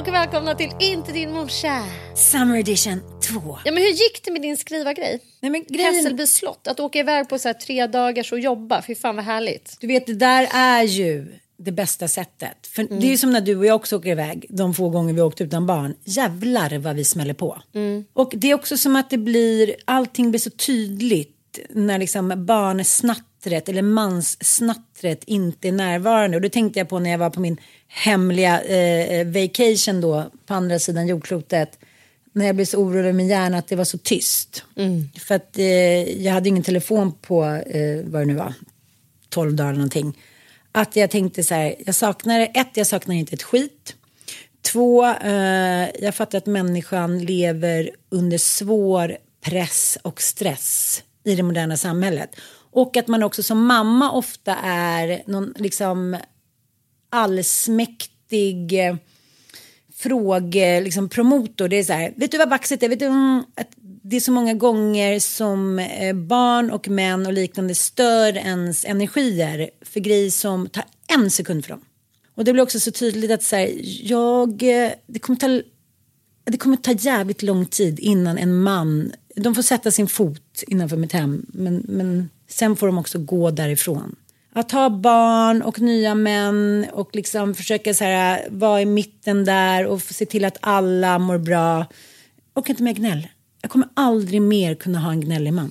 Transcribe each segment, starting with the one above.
Och välkomna till Inte din morsa. Summer edition 2. Ja, men hur gick det med din skrivargrej? Nej, men grejen, Hässelby slott, att åka iväg på så här tre dagars och jobba. Fy fan vad härligt. du vet det där är ju det bästa sättet. För det är ju som när du och jag också åker iväg de få gånger vi åkt utan barn. Jävlar vad vi smäller på. Och det är också som att det blir, allting blir så tydligt när liksom barnsnattret eller manssnattret inte är närvarande. Och det tänkte jag på när jag var på min hemliga eh, vacation då på andra sidan jordklotet. När jag blev så orolig i min hjärna att det var så tyst. För att eh, jag hade ingen telefon på, eh, vad det nu var, 12 dagar eller någonting. Att jag tänkte så här, jag saknar, ett, jag saknar inte ett skit. Två, eh, jag fattar att människan lever under svår press och stress i det moderna samhället. Och att man också som mamma ofta är någon liksom allsmäktig frågepromotor. fråge, liksom promotor. Det är så här, vet du vad baxet är? Vet du, mm, att det är så många gånger som eh, barn och män och liknande stör ens energier för grejer som tar en sekund för dem. Och det blir också så tydligt att så här, jag, eh, det kommer ta det kommer ta jävligt lång tid innan en man, de får sätta sin fot innanför mitt hem, men, men sen får de också gå därifrån. Att ha barn och nya män och liksom försöka så här, vara i mitten där och se till att alla mår bra. Och inte mer gnäll. Jag kommer aldrig mer kunna ha en gnällig man.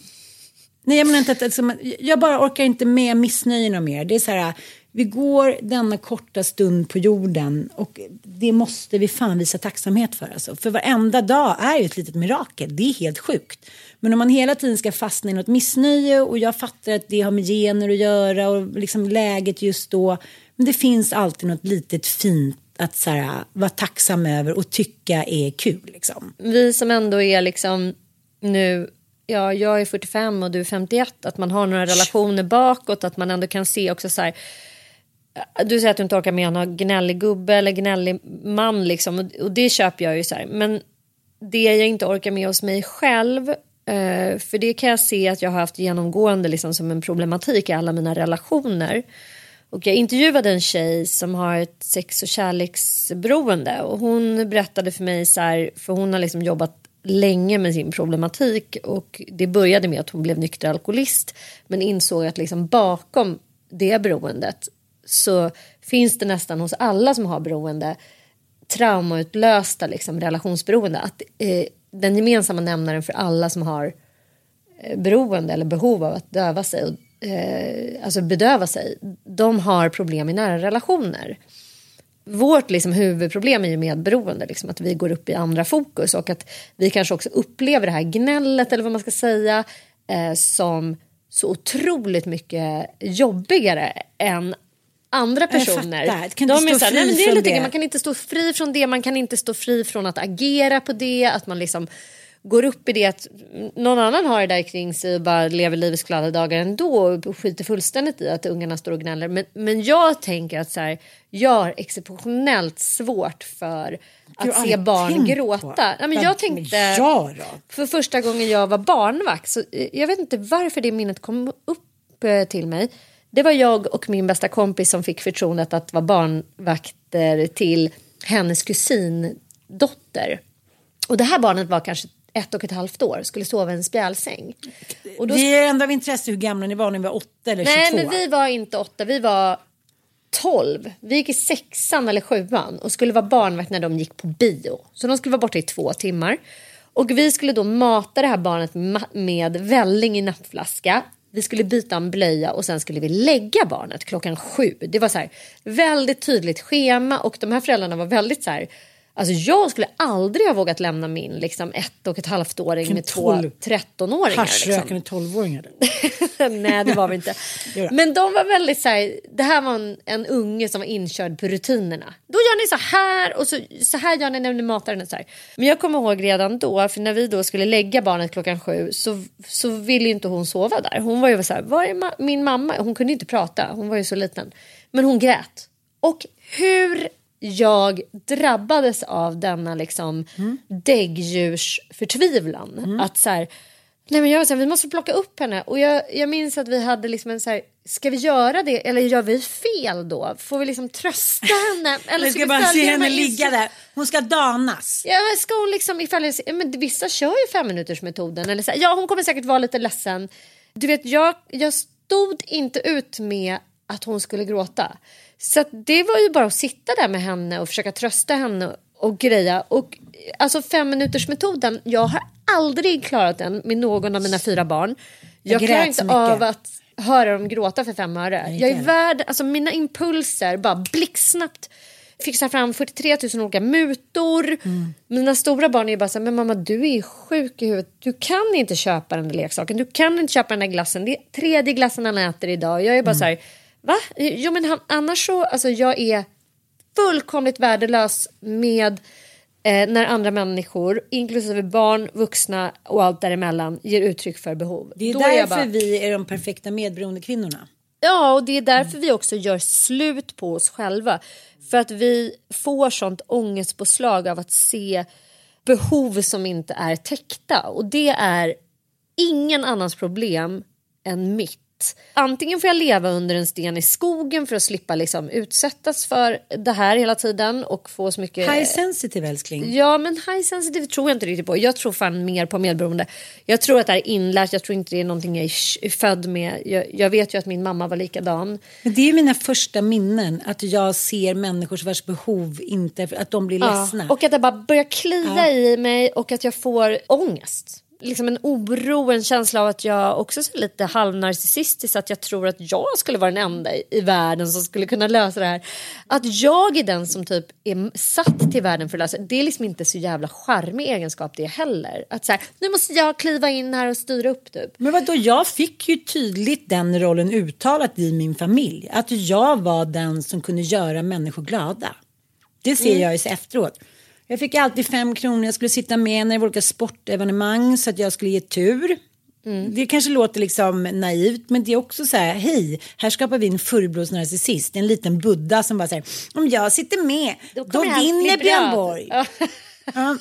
Nej, jag menar inte att, alltså, jag bara orkar inte med missnöjena mer. Det är så här, vi går denna korta stund på jorden och det måste vi fan visa tacksamhet för. Alltså. För varenda dag är ju ett litet mirakel. Det är helt sjukt. Men om man hela tiden ska fastna i något missnöje och jag fattar att det har med gener att göra och liksom läget just då. Men det finns alltid något litet fint att så här, vara tacksam över och tycka är kul. Liksom. Vi som ändå är liksom nu, ja jag är 45 och du är 51, att man har några relationer bakåt, att man ändå kan se också så här du säger att du inte orkar med någon gnällig gubbe eller gnällig man liksom och, och det köper jag ju så här. Men det jag inte orkar med hos mig själv eh, för det kan jag se att jag har haft genomgående liksom som en problematik i alla mina relationer. Och jag intervjuade en tjej som har ett sex och kärleksberoende och hon berättade för mig så här, för hon har liksom jobbat länge med sin problematik och det började med att hon blev nykter alkoholist men insåg att liksom bakom det beroendet så finns det nästan hos alla som har beroende traumautlösta liksom, relationsberoende. Att eh, den gemensamma nämnaren för alla som har eh, beroende eller behov av att döva sig, eh, alltså bedöva sig, de har problem i nära relationer. Vårt liksom, huvudproblem är ju medberoende, liksom, att vi går upp i andra fokus och att vi kanske också upplever det här gnället eller vad man ska säga eh, som så otroligt mycket jobbigare än andra personer. Inte de är stå så här, nej, men det är lite, det. Man kan inte stå fri från det, man kan inte stå fri från att agera på det, att man liksom går upp i det att någon annan har det där kring sig och bara lever livets glada dagar ändå och skiter fullständigt i att ungarna står och gnäller. Men, men jag tänker att så här, jag har exceptionellt svårt för att se barn gråta. på. Nej, men jag tänkte för första gången jag var barnvakt, så eh, jag vet inte varför det minnet kom upp eh, till mig. Det var jag och min bästa kompis som fick förtroendet att vara barnvakter till hennes kusindotter. Och det här barnet var kanske ett och ett halvt år, skulle sova i en spjälsäng. Och då Det är ändå av intresse hur gamla ni var när ni var åtta eller 22. Nej, men vi var inte åtta, vi var tolv. Vi gick i sexan eller sjuan och skulle vara barnvakt när de gick på bio. Så de skulle vara borta i två timmar. Och vi skulle då mata det här barnet med välling i nappflaska. Vi skulle byta en blöja och sen skulle vi lägga barnet klockan sju. Det var så här väldigt tydligt schema och de här föräldrarna var väldigt så här Alltså jag skulle aldrig ha vågat lämna min liksom ett och ett halvt åring med två tolv. 13-åringar. Liksom. Haschrökande tolvåringar. Nej, det var vi inte. Men de var väldigt så här, det här var en, en unge som var inkörd på rutinerna. Då gör ni så här och så, så här gör ni när ni matar den. Så här. Men jag kommer ihåg redan då, för när vi då skulle lägga barnet klockan sju så, så ville inte hon sova där. Hon var ju så här, var är ma- min mamma? Hon kunde inte prata, hon var ju så liten. Men hon grät. Och hur jag drabbades av denna liksom däggdjursförtvivlan. Att så här, nej men jag var så här, vi måste plocka upp henne. Och jag, jag minns att vi hade liksom en så här, ska vi göra det eller gör vi fel då? Får vi liksom trösta henne? Eller ska vi bara se henne ligga där. Hon ska danas. Ja, ska hon liksom ifall jag, men vissa kör ju fem minuters metoden eller så här, ja hon kommer säkert vara lite ledsen. Du vet jag, jag stod inte ut med att hon skulle gråta. Så det var ju bara att sitta där med henne och försöka trösta henne och greja. Och alltså fem minuters metoden, jag har aldrig klarat den med någon av mina fyra barn. Jag, Jag klarar inte mycket. av att höra dem gråta för fem öre. Jag är värd, alltså mina impulser bara blixtsnabbt fixar fram 43 000 olika mutor. Mm. Mina stora barn är ju bara så här, men mamma du är sjuk i huvudet. Du kan inte köpa den där leksaken. Du kan inte köpa den där glassen. Det är tredje glassen han äter idag. Jag är bara Mm. så här, va? Jo men han, annars så, alltså jag är fullkomligt värdelös med eh, när andra människor, inklusive barn, vuxna och allt däremellan, ger uttryck för behov. Det är Då därför jag bara- vi är de perfekta medberoende kvinnorna. Ja, och det är därför vi också gör slut på oss själva. För att vi får sånt ångestpåslag av att se behov som inte är täckta. Och det är ingen annans problem än mitt. Antingen får jag leva under en sten i skogen för att slippa liksom utsättas för det här hela tiden och få så mycket... High sensitive älskling. Ja, men high sensitive tror jag inte riktigt på. Jag tror fan mer på medberoende. Jag tror att det är inlärt. Jag tror inte det är någonting jag är född med. Jag, jag vet ju att min mamma var likadan. Men det är mina första minnen. Att jag ser människors vars behov inte, att de blir ledsna. Och att det bara börjar klia i mig och att jag får ångest. Liksom en oro, en känsla av att jag också är lite halvnarcissistisk. Att jag tror att jag skulle vara den enda i, världen som skulle kunna lösa det här. Att jag är den som typ är satt till världen för att lösa det. Det är liksom inte så jävla charmig egenskap det heller. Att så här, nu måste jag kliva in här och styra upp typ. Men vadå, jag fick ju tydligt den rollen uttalat i min familj. Att jag var den som kunde göra människor glada. Det ser Mm. jag ju efteråt. Jag fick alltid fem kronor, jag skulle sitta med när det var olika sportevenemang så att jag skulle ge tur. Mm. Det kanske låter liksom naivt men det är också så här, hej, här skapar vi en fullblodsnarcissist, en liten buddha som bara säger, om jag sitter med, då, allt vinner Björn bra." Borg. Ja. Ja.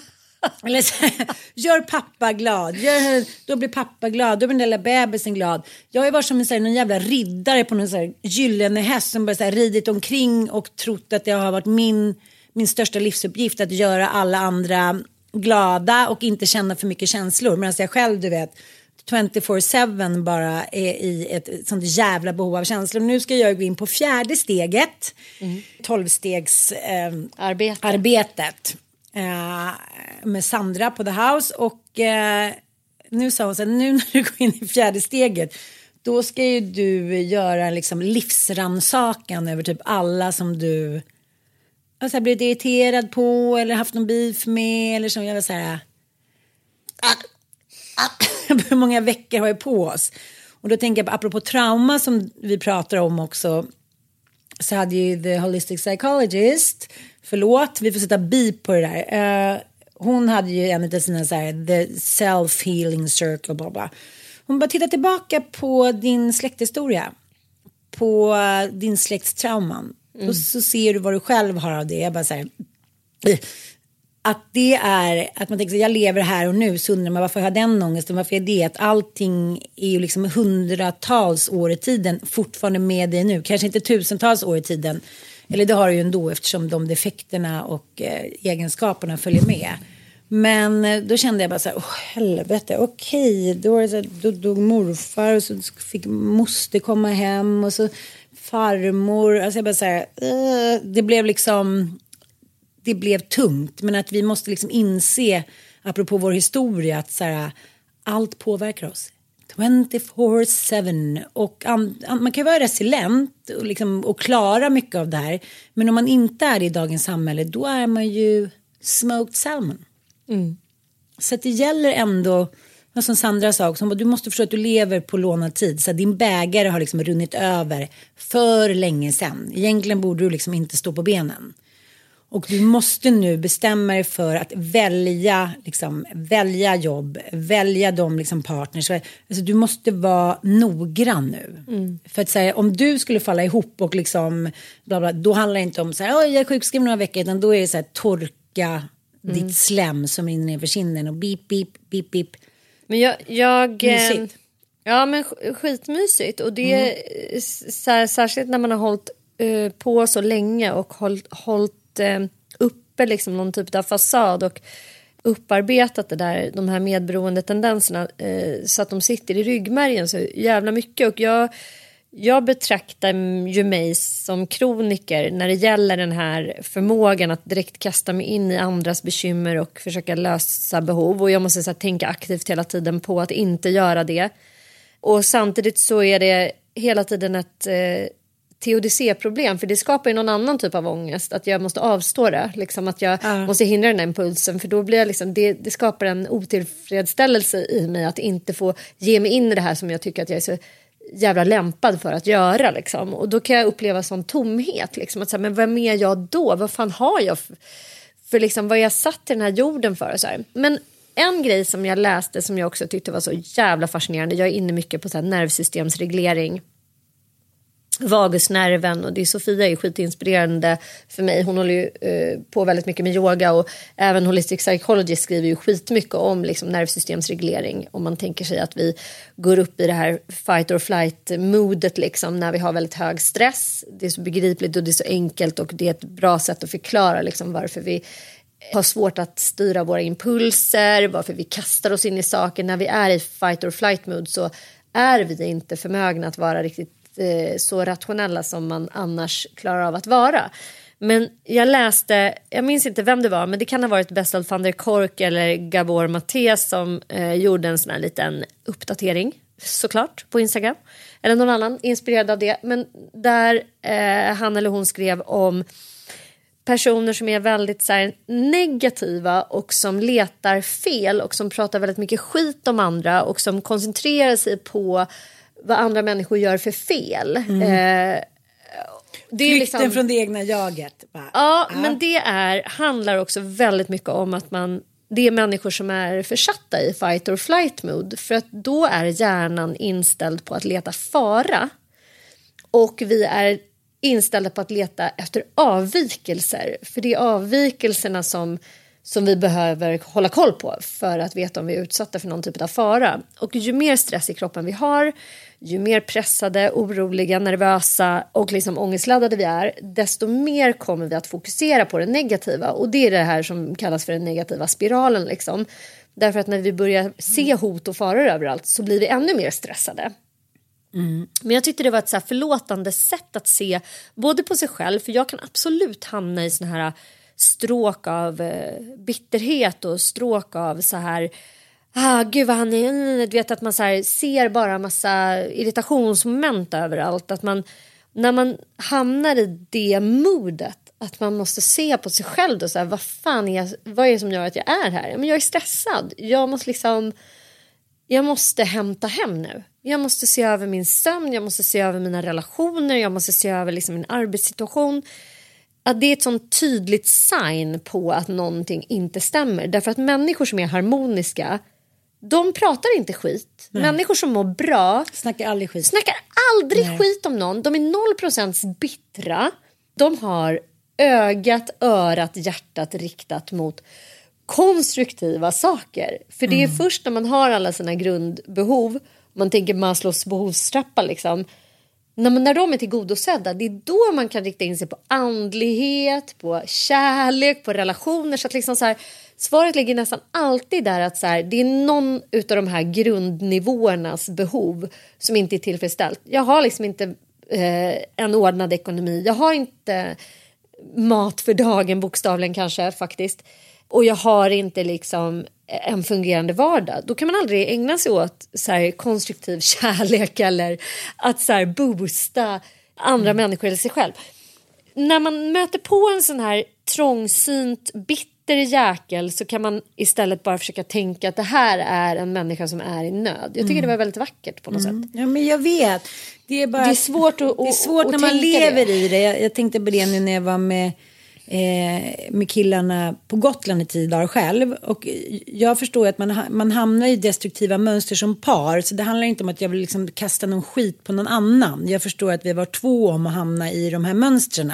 Eller så, här, gör pappa glad, gör, då blir pappa glad, då blir den lilla bebisen glad. Jag har varit som en, så här, någon jävla riddare på någon så här, gyllene häst som bara så här, ridit omkring och trott att det har varit min, min största livsuppgift att göra alla andra glada och inte känna för mycket känslor. Medan jag själv, du vet, 24-7 bara är i ett sånt jävla behov av känslor. Nu ska jag gå in på fjärde steget, mm. 12-stegs eh, Arbete. arbetet eh, med Sandra på The House. Och eh, nu sa hon så här, nu när du går in i fjärde steget då ska ju du göra liksom livsransakan över typ alla som du alltså, blivit irriterad på eller haft någon beef med eller som jag vill säga ah, ah, ah. hur många veckor har vi på oss? Och då tänker jag på, apropå trauma som vi pratar om också, så hade ju The Holistic Psychologist, förlåt, vi får sätta beep på det där. Uh, hon hade ju en av sina så här, the self healing circle, bla bla. Hon bara titta tillbaka på din släkthistoria, på eh, din släkts trauman. Mm. Och så ser du vad du själv har av det. Jag bara så här, att det är att man tänker så jag lever här och nu så undrar man varför har den ångesten, varför är det att allting är ju liksom hundratals år i tiden fortfarande med dig nu, kanske inte tusentals år i tiden, eller det har du ju ändå eftersom de defekterna och eh, egenskaperna följer med. Men eh, då kände jag bara så här, åh helvete, okej, okay. då, då dog morfar och så fick moster komma hem och så farmor, alltså jag bara så här, uh, det blev liksom det blev tungt. Men att vi måste liksom inse, apropå vår historia, att så här, allt påverkar oss. 24-7 och an, an, man kan vara resilient och, liksom, och klara mycket av det här. Men om man inte är det i dagens samhälle då är man ju smoked salmon. Mm. Så det gäller ändå, som Sandra sa också, du måste förstå att du lever på lånad tid. Så din bägare har liksom runnit över för länge sedan. Egentligen borde du liksom inte stå på benen. Och du måste nu bestämma dig för att välja, liksom, välja jobb, välja de liksom, partners. Alltså, du måste vara noggrann nu. Mm. För att säga, om du skulle falla ihop och liksom, bla bla, då handlar det inte om så här, jag är sjukskriven några veckor, utan då är det så här, torka mm. ditt slem som rinner ner för kinden och beep, beep, beep, beep. Men jag... jag eh, ja, men skitmysigt. Och det är mm. särskilt när man har hållit uh, på så länge och hållit, hållit eh, uppe liksom någon typ av fasad och upparbetat det där, de här medberoende tendenserna eh, så att de sitter i ryggmärgen så jävla mycket. Och jag, jag betraktar ju mig som kroniker när det gäller den här förmågan att direkt kasta mig in i andras bekymmer och försöka lösa behov. Och jag måste så här, tänka aktivt hela tiden på att inte göra det. Och samtidigt så är det hela tiden ett eh, teodicéproblem för det skapar ju någon annan typ av ångest att jag måste avstå det liksom att jag uh. måste hindra den här impulsen för då blir jag liksom det, det, skapar en otillfredsställelse i mig att inte få ge mig in i det här som jag tycker att jag är så jävla lämpad för att göra liksom. Och då kan jag uppleva sån tomhet liksom. Att säga men vem är jag då? Vad fan har jag för, för liksom vad är jag satt i den här jorden för? Så här. men en grej som jag läste som jag också tyckte var så jävla fascinerande jag är inne mycket på så här nervsystemsreglering vagusnerven och det är Sofia är skitinspirerande för mig. Hon håller ju eh, på väldigt mycket med yoga och även Holistic Psychology skriver ju skitmycket om liksom, nervsystemsreglering. Om man tänker sig att vi går upp i det här fight or flight modet liksom när vi har väldigt hög stress. Det är så begripligt och det är så enkelt och det är ett bra sätt att förklara liksom, varför vi har svårt att styra våra impulser, varför vi kastar oss in i saker. När vi är i fight or flight mood så är vi inte förmögna att vara riktigt Eh, så rationella som man annars klarar av att vara. Men jag läste, jag minns inte vem det var, men det kan ha varit Bessel van der Kork eller Gabor Maté som eh, gjorde en sån här liten uppdatering såklart på Instagram. Eller någon annan inspirerad av det. Men där eh, han eller hon skrev om personer som är väldigt så här, negativa och som letar fel och som pratar väldigt mycket skit om andra och som koncentrerar sig på vad andra människor gör för fel. Mm. Eh, det är Flykten liksom, från det egna jaget. Bara, ja, ja, men det är, handlar också väldigt mycket om att man det är människor som är försatta i fight or flight mode för att då är hjärnan inställd på att leta fara och vi är inställda på att leta efter avvikelser för det är avvikelserna som som vi behöver hålla koll på för att veta om vi är utsatta för någon typ av fara. Och ju mer stress i kroppen vi har, ju mer pressade, oroliga, nervösa och liksom ångestladdade vi är, desto mer kommer vi att fokusera på det negativa. Och det är det här som kallas för den negativa spiralen. Liksom. Därför att när vi börjar se hot och faror överallt så blir vi ännu mer stressade. Mm. Men jag tyckte det var ett så här förlåtande sätt att se både på sig själv, för jag kan absolut hamna i såna här stråk av eh, bitterhet och stråk av så här ah, gud vad han är, du vet att man så här, ser bara massa irritationsmoment överallt. Att man, när man hamnar i det modet, att man måste se på sig själv och så här, vad fan är jag, vad är det som gör att jag är här? Men jag är stressad. Jag måste liksom, jag måste hämta hem nu. Jag måste se över min sömn, jag måste se över mina relationer, jag måste se över liksom min arbetssituation att det är ett sånt tydligt sign på att någonting inte stämmer. Därför att människor som är harmoniska de pratar inte skit. Nej. Människor som mår bra snackar aldrig skit, snackar aldrig skit om någon. De är noll procents bittra. De har ögat, örat, hjärtat riktat mot konstruktiva saker. För det är mm. först när man har alla sina grundbehov, man tänker Maslows behovstrappa liksom, när, när de är tillgodosedda, det är då man kan rikta in sig på andlighet, på kärlek, på relationer. Så att liksom så här, svaret ligger nästan alltid där att så här, det är någon av de här grundnivåernas behov som inte är tillfredsställt. Jag har liksom inte eh, en ordnad ekonomi. Jag har inte mat för dagen bokstavligen kanske faktiskt. Och jag har inte liksom en fungerande vardag. Då kan man aldrig ägna sig åt så här, konstruktiv kärlek eller att så här, boosta andra mm. människor eller sig själv. När man möter på en sån här trångsynt, bitter jäkel så kan man istället bara försöka tänka att det här är en människa som är i nöd. Jag tycker mm. det var väldigt vackert på något mm. sätt. Ja men jag vet. Det är, bara, det är svårt, att, det är svårt att, när man lever det. i det. Jag, jag tänkte på det nu när jag var med eh, med killarna på Gotland i tio dagar själv. Och jag förstår att man, man hamnar i destruktiva mönster som par. Så det handlar inte om att jag vill liksom kasta någon skit på någon annan. Jag förstår att vi var två om att hamna i de här mönstren.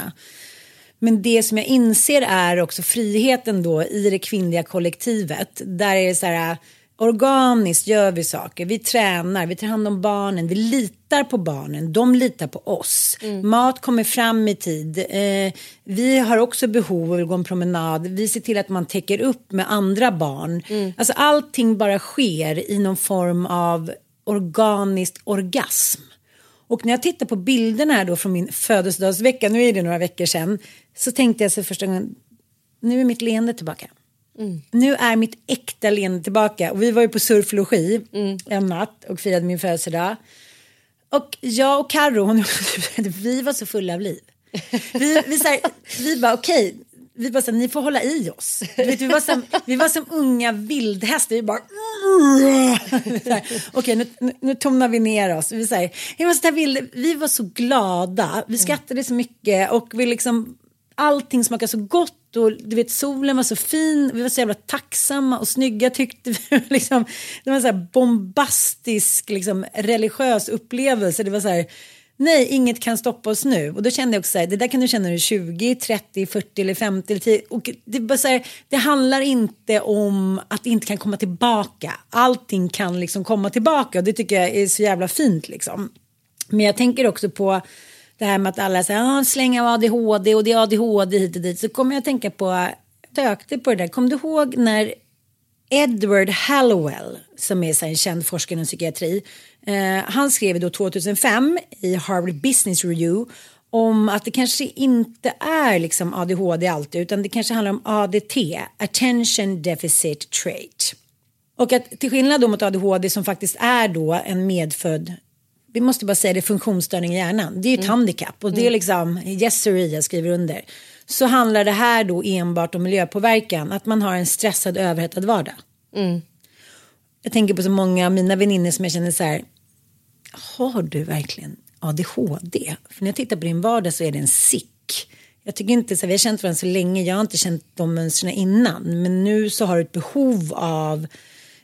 Men det som jag inser är också friheten då i det kvinnliga kollektivet. Där är det så här Organiskt gör vi saker, vi tränar, vi tar hand om barnen, vi litar på barnen, de litar på oss. Mm. Mat kommer fram i tid, eh, vi har också behov av att gå en promenad, vi ser till att man täcker upp med andra barn. Mm. Alltså allting bara sker i någon form av organiskt orgasm. Och när jag tittar på bilderna här då från min födelsedagsvecka, nu är det några veckor sedan, så tänkte jag så första gången, nu är mitt leende tillbaka. Mm. Nu är mitt äkta leende tillbaka. Och vi var ju på surflogi mm. en natt och firade min födelsedag. Och jag och Carro, vi var så fulla av liv. Vi, vi, så här, vi bara okej, okay. Vi bara så här, ni får hålla i oss. Vet, vi, var som, vi var som unga vildhästar, vi bara Okej, okay, nu, nu, nu vi ner oss. Vi, så här, vi, var så vild, vi var så glada, vi skrattade så mycket och vi liksom allting smakade så gott och du vet solen var så fin. Vi var så jävla tacksamma och snygga tyckte vi. liksom, det var en så här bombastisk liksom, religiös upplevelse. Det var så här, nej inget kan stoppa oss nu. Och då kände jag också så här, det där kan du känna när du är 20, 30, 40 eller 50 eller 10. Och det, bara så här, det handlar inte om att det inte kan komma tillbaka. Allting kan liksom komma tillbaka och det tycker jag är så jävla fint liksom. Men jag tänker också på det här med att alla säger ah, släng av ADHD och det är ADHD hit och dit så kommer jag att tänka på, sökte på det där, kom du ihåg när Edward Hallowell som är en känd forskare inom psykiatri, eh, han skrev då 2005 i Harvard Business Review om att det kanske inte är liksom ADHD alltid utan det kanske handlar om ADT, Attention Deficit Trait. Och att till skillnad då mot ADHD som faktiskt är då en medfödd vi måste bara säga det, funktionsstörning i hjärnan. Det är ju ett mm. handikapp och det är mm. liksom, yes sir, jag skriver under. Så handlar det här då enbart om miljöpåverkan, att man har en stressad överhettad vardag. Mm. Jag tänker på så många av mina väninnor som jag känner så här, har du verkligen ADHD? För när jag tittar på din vardag så är det en sick. Jag tycker inte så, vi har känt varandra så länge, jag har inte känt de mönstren innan, men nu så har du ett behov av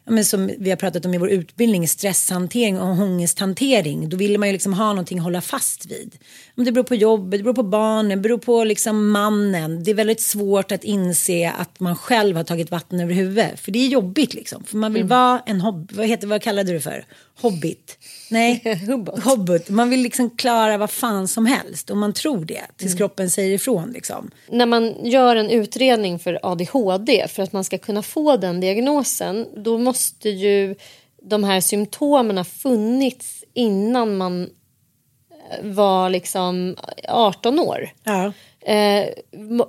ja, men som vi har pratat om i vår utbildning, stresshantering och ångesthantering. Då vill man ju liksom ha någonting att hålla fast vid. Men det beror på jobbet, det beror på barnen, det beror på liksom mannen. Det är väldigt svårt att inse att man själv har tagit vatten över huvudet. För det är jobbigt liksom. För man vill Mm. vara en hobb... Vad, heter, vad kallade du det för? Hobbit? Nej, Hubbot. hobbit. Man vill liksom klara vad fan som helst. Och man tror det tills Mm. kroppen säger ifrån liksom. när man gör en utredning för ADHD för att man ska kunna få den diagnosen då måste ju de här symptomen ha funnits innan man eh, var liksom 18 år. Ja. Eh,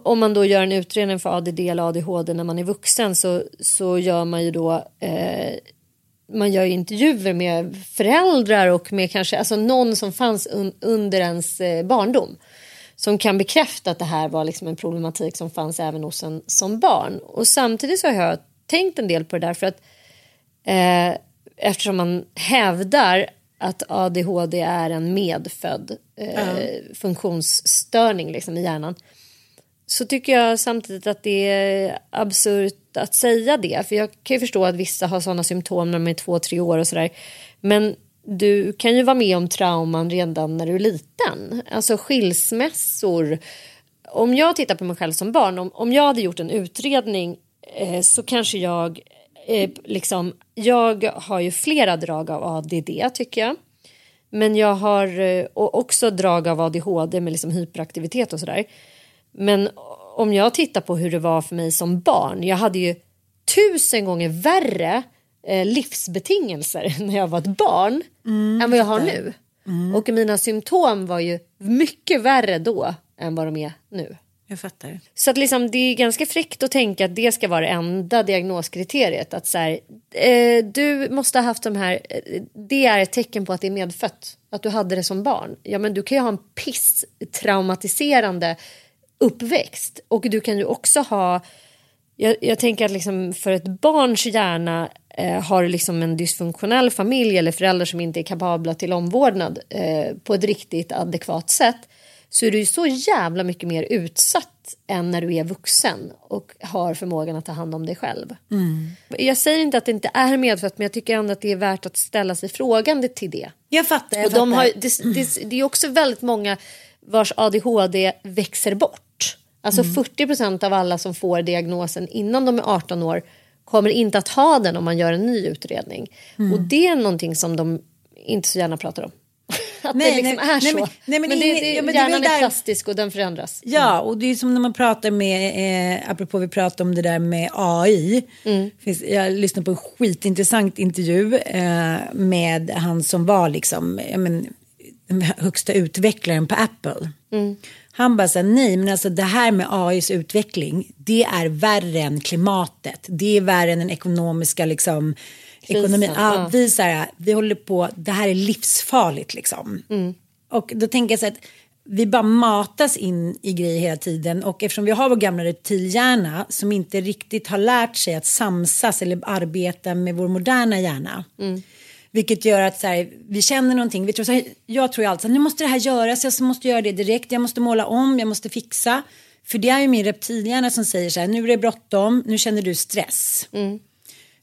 om man då gör en utredning för ADD eller ADHD när man är vuxen så, så gör man ju då eh, man gör ju intervjuer med föräldrar och med kanske alltså någon som fanns un, under ens eh, barndom som kan bekräfta att det här var liksom en problematik som fanns även hos en som barn. Och samtidigt så har jag tänkt en del på det där för att eh, eftersom man hävdar att ADHD är en medfödd eh, funktionsstörning liksom, i hjärnan så tycker jag samtidigt att det är absurt att säga det. För jag kan ju förstå att vissa har sådana symptom när de är två, tre år och sådär. Men du kan ju vara med om trauman redan när du är liten. Alltså skilsmässor. Om jag tittar på mig själv som barn, om, om jag hade gjort en utredning eh, så kanske jag eh, liksom, jag har ju flera drag av ADD tycker jag. Men jag har eh, och också drag av ADHD med liksom hyperaktivitet och sådär. Men om jag tittar på hur det var för mig som barn. Jag hade ju tusen gånger värre eh, livsbetingelser när jag var ett barn än vad jag har nu. Och mina symptom var ju mycket värre då än vad de är nu. Jag fattar. Så att liksom, det är ganska fräckt att tänka att det ska vara det enda diagnoskriteriet. Att så här, eh, du måste ha haft de här, eh, det är ett tecken på att det är medfött. Att du hade det som barn. Ja men du kan ju ha en piss traumatiserande uppväxt. Och du kan ju också ha, jag, jag tänker att liksom för ett barns hjärna eh, har liksom en dysfunktionell familj eller föräldrar som inte är kapabla till omvårdnad eh, på ett riktigt adekvat sätt så är du ju så jävla mycket mer utsatt än när du är vuxen och har förmågan att ta hand om dig själv. Jag säger inte att det inte är medfött men jag tycker ändå att det är värt att ställa sig frågande till det. Jag fattar. Jag Och de fattar. har, det, det, det är också väldigt många vars ADHD växer bort. Alltså 40% av alla som får diagnosen innan de är 18 år kommer inte att ha den om man gör en ny utredning. Och det är någonting som de inte så gärna pratar om. Att Nej, det liksom nej, är nej, så. men- nej, men men det, det, ja, men är hjärnan är där- plastisk och den förändras. Ja, och det är som när man pratar med, eh, apropå vi pratade om det där med AI. Finns, jag lyssnade på en skitintressant intervju eh, med han som var liksom, men, den högsta utvecklaren på Apple. Han bara sa nej, men alltså det här med AIs utveckling, det är värre än klimatet. Det är värre än den ekonomiska liksom, ekonomin. Ja, ja. vi, så här, vi håller på, det här är livsfarligt liksom. Och då tänker jag så att vi bara matas in i grejer hela tiden och eftersom vi har vår gamla reptilhjärna som inte riktigt har lärt sig att samsas eller arbeta med vår moderna hjärna. Vilket gör att så här, vi känner någonting, vi tror så här, jag tror ju alltid här, nu måste det här göras, jag måste göra det direkt, jag måste måla om, jag måste fixa. För det är ju min reptilhjärna som säger så här, nu är det bråttom, nu känner du stress.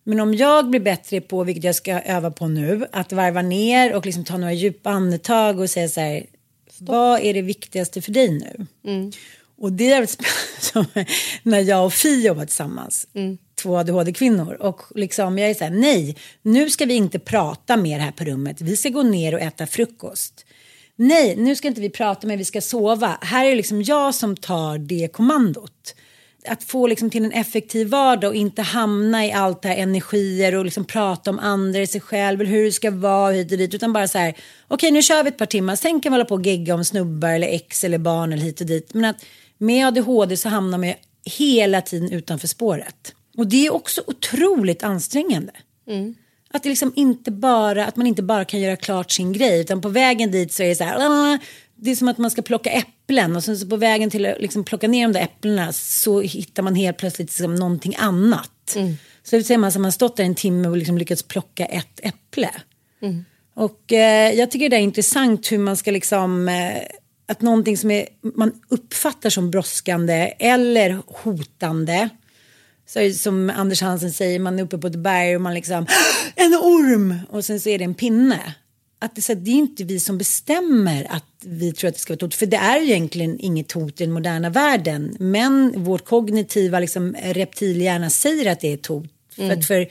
Men om jag blir bättre på, vilket jag ska öva på nu, att varva ner och liksom ta några djupa andetag och säga så här, vad är det viktigaste för dig nu? Och det är som när jag och Fi jobbar tillsammans, två ADHD-kvinnor. Och liksom jag är så här, nej, nu ska vi inte prata mer här på rummet, vi ska gå ner och äta frukost. Nej, nu ska inte vi prata mer, vi ska sova. Här är det liksom jag som tar det kommandot att få liksom till en effektiv vardag och inte hamna i allt det här energier och liksom prata om andra, sig själv, eller hur det ska vara hit och dit. Utan bara så här, okej nu kör vi ett par timmar, sen kan vi hålla på och gegga om snubbar eller ex eller barn eller hit och dit. Men att med ADHD så hamnar man hela tiden utanför spåret. Och det är också otroligt ansträngande. Att, det liksom inte bara, att man inte bara kan göra klart sin grej utan på vägen dit så är det så här "Ah", det är som att man ska plocka äpplen och sen så på vägen till att liksom plocka ner de där äpplena så hittar man helt plötsligt liksom någonting annat. Så det säger man som man stått där en timme och liksom lyckats plocka ett äpple. Och eh, jag tycker det är intressant hur man ska liksom eh, att någonting som är, man uppfattar som brådskande eller hotande Så som Anders Hansen säger, man är uppe på ett berg och man liksom, en orm! Och sen så är det en pinne. Att det, så det är inte vi som bestämmer att vi tror att det ska vara ett hot. För det är egentligen inget hot i den moderna världen. Men vårt kognitiva liksom, reptilhjärna säger att det är ett hot. Mm. För att för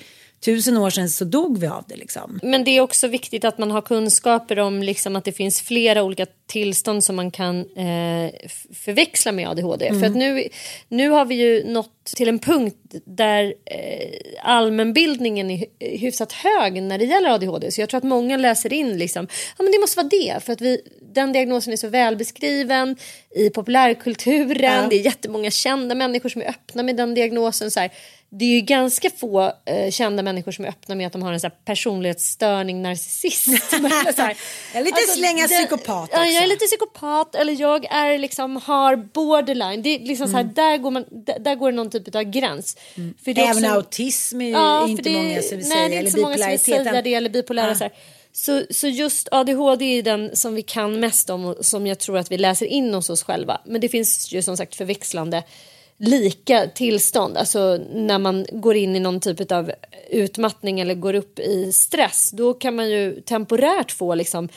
tusen år sedan så dog vi av det. Liksom. Men det är också viktigt att man har kunskaper om liksom, att det finns flera olika tillstånd som man kan eh, förväxla med ADHD. Mm. För att nu, nu har vi ju nått till en punkt där eh, allmänbildningen är hyfsat hög när det gäller ADHD. Så jag tror att många läser in liksom, ja men det måste vara det. För att vi, den diagnosen är så välbeskriven i populärkulturen. Ja. Det är jättemånga kända människor som är öppna med den diagnosen. Så här, det är ju ganska få eh, kända människor som är öppna med att de har en så här, personlighetsstörning, narcissist. så här, jag är lite alltså, slänga psykopat också. Ja, jag är lite psykopat eller jag är liksom har borderline. Det är liksom mm. så här, mm. där, går man, där, där går det någon typ av gräns. Mm. För det Även också, autism är ju ja, inte det, många som säger. Nej, det är inte så många som säger det eller bipolära. Ah. Så, så, så, just ADHD är den som vi kan mest om och som jag tror att vi läser in hos oss själva. Men det finns ju som sagt förväxlande lika tillstånd. Alltså när man går in i någon typ av utmattning eller går upp i stress. Då kan man ju temporärt få liksom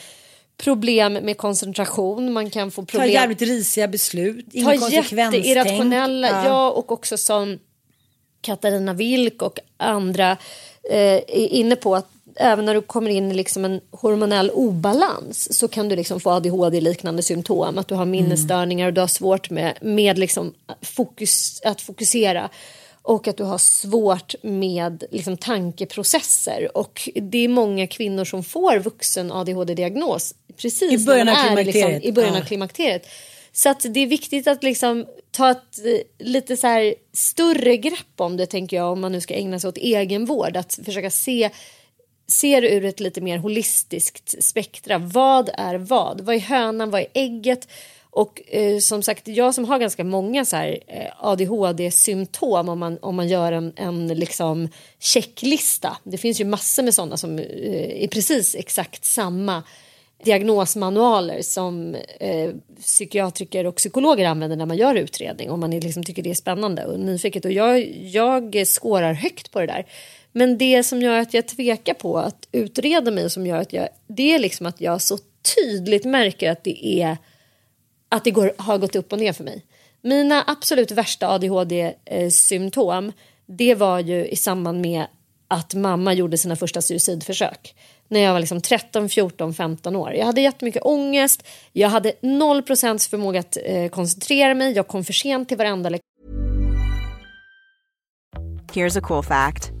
problem med koncentration. Man kan få problem. Ta jävligt risiga beslut. Ta jätteirrationella. Ja. ja och också som Katarina Wilk och andra eh, är inne på att även när du kommer in i liksom en hormonell obalans så kan du liksom få ADHD-liknande symptom. Att du har minnesstörningar och du har svårt med, med liksom fokus, att fokusera och att du har svårt med liksom tankeprocesser. Och det är många kvinnor som får vuxen ADHD-diagnos precis I början av klimakteriet. Liksom, i början av klimakteriet. Så att det är viktigt att liksom ta ett eh, lite så här större grepp om det tänker jag om man nu ska ägna sig åt egenvård. Att försöka se ser ur ett lite mer holistiskt spektra. Vad är vad? Vad är hönan? Vad är ägget? Och eh, som sagt, jag som har ganska många så här, eh, ADHD-symptom om man, om man gör en, en liksom checklista. Det finns ju massor med sådana som eh, är precis exakt samma diagnosmanualer som eh, psykiatriker och psykologer använder när man gör utredning om man liksom tycker det är spännande och nyfiket. Och jag, jag skårar högt på det där. Men det som gör att jag tvekar på att utreda mig som gör att jag, det är liksom att jag så tydligt märker att det är att det går, har gått upp och ner för mig. Mina absolut värsta ADHD-symptom det var ju i samband med att mamma gjorde sina första suicidförsök. När jag var liksom 13, 14, 15 år. Jag hade jättemycket ångest. Jag hade noll procents förmåga att eh, koncentrera mig. Jag kom för sent till varenda lektion. Here's a cool fact.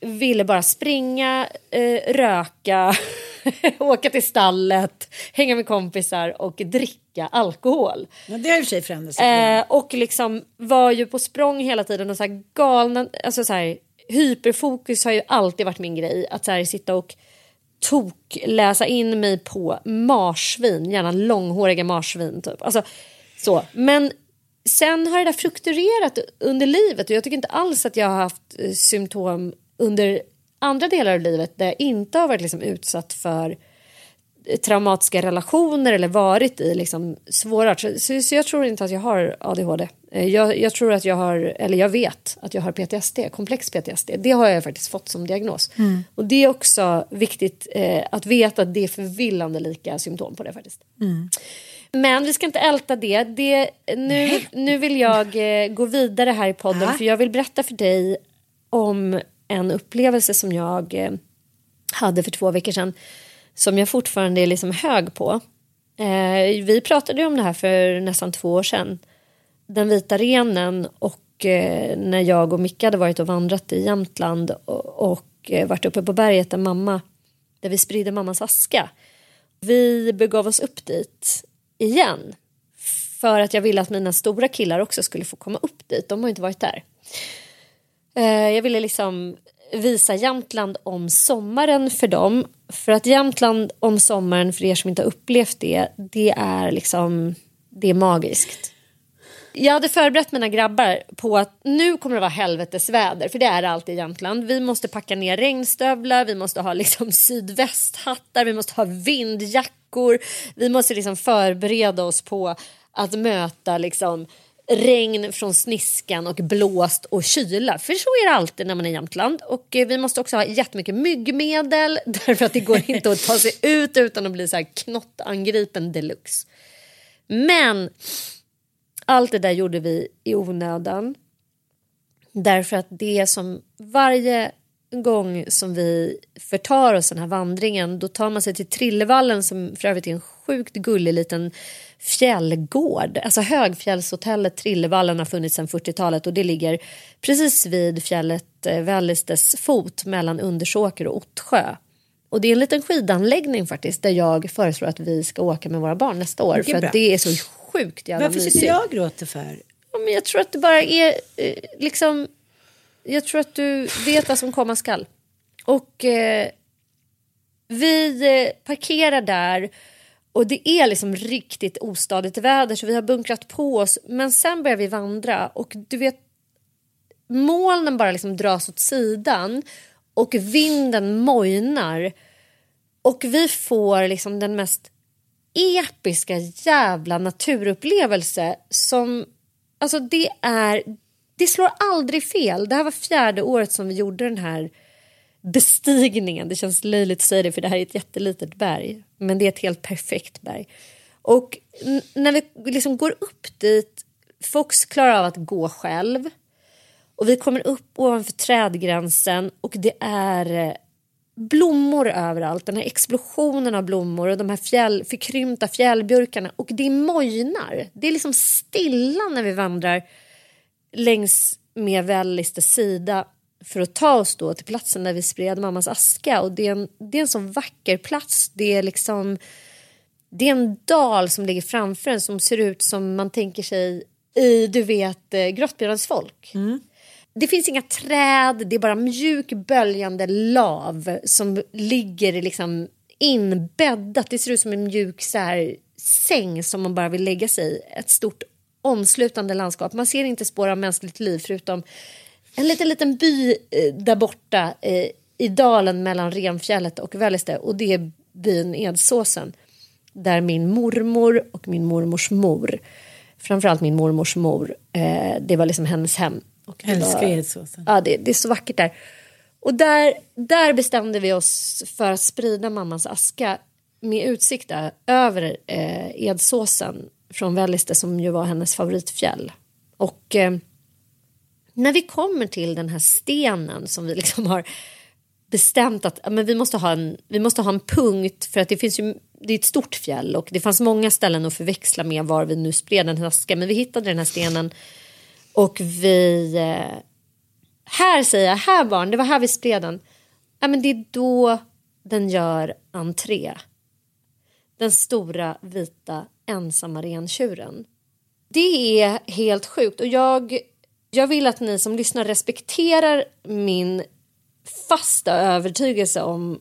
ville bara springa, eh, röka, åka till stallet, hänga med kompisar och dricka alkohol. Ja, det har i och för sig förändrats. Eh, och liksom var ju på språng hela tiden och så här galna, alltså så här, hyperfokus har ju alltid varit min grej. Att så här, sitta och tok läsa in mig på marsvin, gärna långhåriga marsvin typ. Alltså, så. Men sen har det där fluktuerat under livet och jag tycker inte alls att jag har haft eh, symptom under andra delar av livet där jag inte har varit liksom utsatt för traumatiska relationer eller varit i liksom svåra... Så, så jag tror inte att jag har ADHD. Eh, Jag, jag tror att jag har, eller jag vet att jag har PTSD, komplex PTSD. Det har jag faktiskt fått som diagnos. Och det är också viktigt eh, att veta att det är förvillande lika symptom på det faktiskt. Men vi ska inte älta det. det nu, nu vill jag eh, gå vidare här i podden Ja. för jag vill berätta för dig om en upplevelse som jag eh, hade för två veckor sedan som jag fortfarande är liksom hög på. Eh, vi pratade ju om det här för nästan två år sedan. Den vita renen och eh, när jag och Micke hade varit och vandrat i Jämtland och, och eh, varit uppe på berget där mamma där vi spridde mammas aska. Vi begav oss upp dit igen för att jag ville att mina stora killar också skulle få komma upp dit. De har inte varit där. Eh, jag ville liksom visa Jämtland om sommaren för dem. För att Jämtland om sommaren, för er som inte har upplevt det, det är liksom, det är magiskt. Jag hade förberett mina grabbar på att nu kommer det vara helvetesväder, för det är det alltid i Jämtland. Vi måste packa ner regnstövlar, vi måste ha liksom sydvästhattar, vi måste ha vindjackor. Vi måste liksom förbereda oss på att möta liksom regn från sniskan och blåst och kyla. För så är det alltid när man är i Jämtland. Och eh, vi måste också ha jättemycket myggmedel därför att det går inte att ta sig ut utan att bli så här knottangripen deluxe. Men allt det där gjorde vi i onödan. Därför att det som varje gång som vi förtar oss den här vandringen då tar man sig till Trillevallen som för övrigt är en sjukt gullig liten fjällgård. Alltså högfjällshotellet Trillevallen har funnits sedan 40-talet och det ligger precis vid fjället eh, Vällistes fot mellan Undersåker och Ottsjö. Och det är en liten skidanläggning faktiskt där jag föreslår att vi ska åka med våra barn nästa år Mycket för att det är så sjukt jävla Varför mysigt. sitter jag och gråter för? Ja, men jag tror att det bara är eh, liksom... Jag tror att du vet vad som komma skall. Och eh, vi eh, parkerar där och det är liksom riktigt ostadigt väder så vi har bunkrat på oss. Men sen börjar vi vandra och du vet molnen bara liksom dras åt sidan och vinden mojnar. Och vi får liksom den mest episka jävla naturupplevelse som alltså det är det slår aldrig fel. Det här var fjärde året som vi gjorde den här bestigningen. Det känns löjligt att säga det för det här är ett jättelitet berg. Men det är ett helt perfekt berg. Och när vi liksom går upp dit, Fox klarar av att gå själv. Och vi kommer upp ovanför trädgränsen och det är eh, blommor överallt. Den här explosionen av blommor och de här fjäll, förkrympta fjällbjörkarna. Och det mojnar. Det är liksom stilla när vi vandrar längs med Vällistes sida för att ta oss då till platsen där vi spred mammas aska. Och det är en, det är en så vacker plats. Det är liksom det är en dal som ligger framför en som ser ut som man tänker sig i, du vet, eh, Grottbjörnens folk. Det finns inga träd, det är bara mjuk böljande lav som ligger liksom inbäddat. Det ser ut som en mjuk så här, säng som man bara vill lägga sig i. Ett stort omslutande landskap. Man ser inte spår av mänskligt liv förutom en liten, liten by eh, där borta eh, i dalen mellan Renfjället och Välleste och det är byn Edsåsen där min mormor och min mormors mor framförallt min mormors mor eh, det var liksom hennes hem. Och det Älskar var, Edsåsen. Ja, det, det är så vackert där. Och där, där bestämde vi oss för att sprida mammas aska med utsikt över eh, Edsåsen från Välliste som ju var hennes favoritfjäll. Och eh, när vi kommer till den här stenen som vi liksom har bestämt att men vi, måste ha en, vi måste ha en punkt för att det finns ju det är ett stort fjäll och det fanns många ställen att förväxla med var vi nu spred den här. Men vi hittade den här stenen och vi... Eh, här säger jag, här barn, det var här vi spred den. Ja, men det är då den gör entré. Den stora vita ensamma rentjuren. Det är helt sjukt och jag, jag vill att ni som lyssnar respekterar min fasta övertygelse om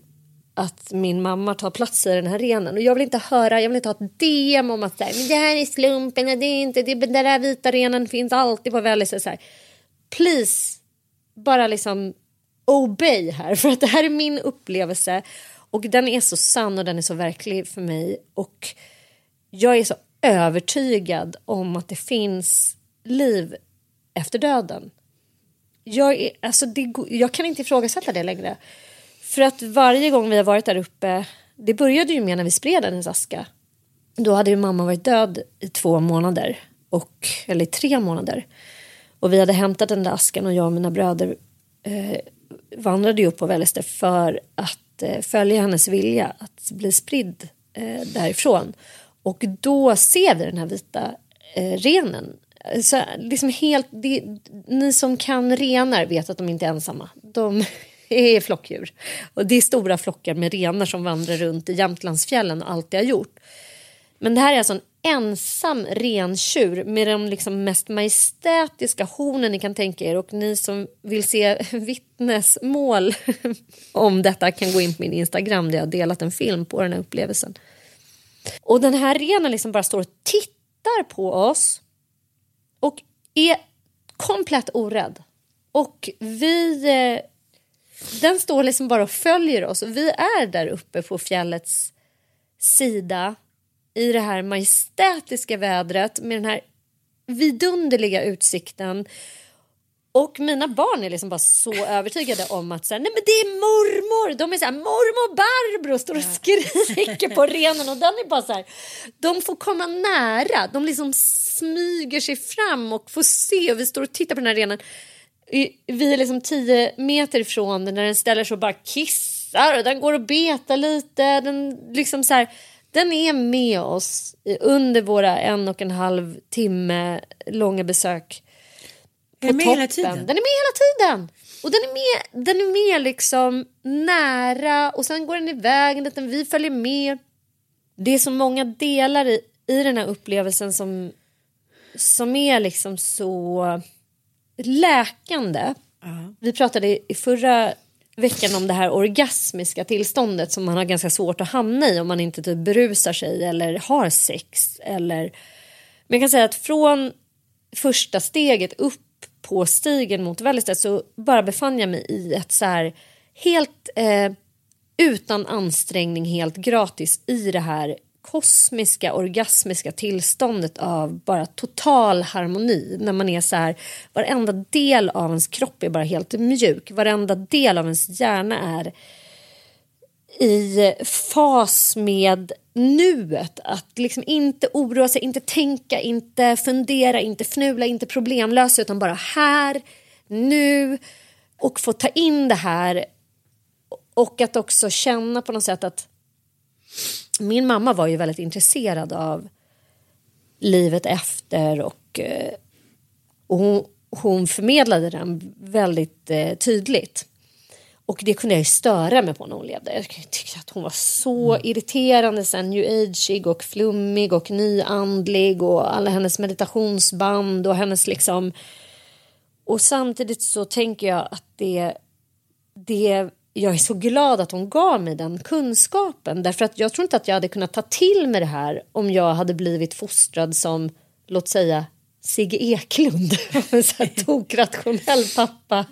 att min mamma tar plats i den här renen. Och jag vill inte höra, jag vill inte ha ett DM om att här, men det här är slumpen, och det är inte, det, den där vita renen finns alltid på väldigt så här. Please, bara liksom obey här, för att det här är min upplevelse och den är så sann och den är så verklig för mig och jag är så övertygad om att det finns liv efter döden. Jag, är, alltså det, jag kan inte ifrågasätta det längre. För att varje gång vi har varit där uppe, det började ju med när vi spred hennes aska. Då hade ju mamma varit död i två månader, och, eller i tre månader. Och vi hade hämtat den där askan och jag och mina bröder eh, vandrade ju upp på Vällester för att Eh, följa hennes vilja att bli spridd eh, därifrån. Och då ser vi den här vita eh, renen. Så liksom helt, det, ni som kan renar vet att de inte är ensamma. De är flockdjur. Och det är stora flockar med renar som vandrar runt i Jämtlandsfjällen och alltid har gjort. Men det här är alltså en ensam rentjur med de liksom mest majestätiska hornen ni kan tänka er och ni som vill se vittnesmål om detta kan gå in på min Instagram där jag har delat en film på den här upplevelsen. Och den här renen liksom bara står och tittar på oss och är komplett orädd. Och vi eh, den står liksom bara och följer oss. Vi är där uppe på fjällets sida i det här majestätiska vädret med den här vidunderliga utsikten. Och mina barn är liksom bara så övertygade om att så här, nej men det är mormor. De är så här, mormor Barbro står och skriker på renen och den är bara så här. De får komma nära. De liksom smyger sig fram och får se och vi står och tittar på den här renen vi är liksom tio meter ifrån den när den ställer sig och bara kissar och den går och betar lite. Den, liksom så här, den är med oss under våra en och en halv timme långa besök. På är med toppen. hela tiden? Den är med hela tiden. Och den är med, den är med liksom nära och sen går den iväg en liten, vi följer med. Det är så många delar i, i den här upplevelsen som, som är liksom så läkande. Uh. Vi pratade i förra veckan om det här orgasmiska tillståndet som man har ganska svårt att hamna i om man inte typ berusar sig eller har sex. Eller... Men jag kan säga att från första steget upp på stigen mot Vällestä så bara befann jag mig i ett så här helt eh, utan ansträngning, helt gratis i det här kosmiska, orgasmiska tillståndet av bara total harmoni. När man är så här, varenda del av ens kropp är bara helt mjuk. Varenda del av ens hjärna är i fas med nuet. Att liksom inte oroa sig, inte tänka, inte fundera, inte fnula, inte problemlösa utan bara här, nu och få ta in det här och att också känna på något sätt att min mamma var ju väldigt intresserad av livet efter och, eh, och hon, hon förmedlade den väldigt eh, tydligt. Och det kunde jag ju störa mig på när hon levde. Jag tyckte att hon var så mm. irriterande, sen new ageig och flummig och nyandlig och alla hennes meditationsband och hennes liksom... Och samtidigt så tänker jag att det, det jag är så glad att hon gav mig den kunskapen. Därför att jag tror inte att jag hade kunnat ta till mig det här om jag hade blivit fostrad som, låt säga, Sigge Eklund. en så här tokrationell pappa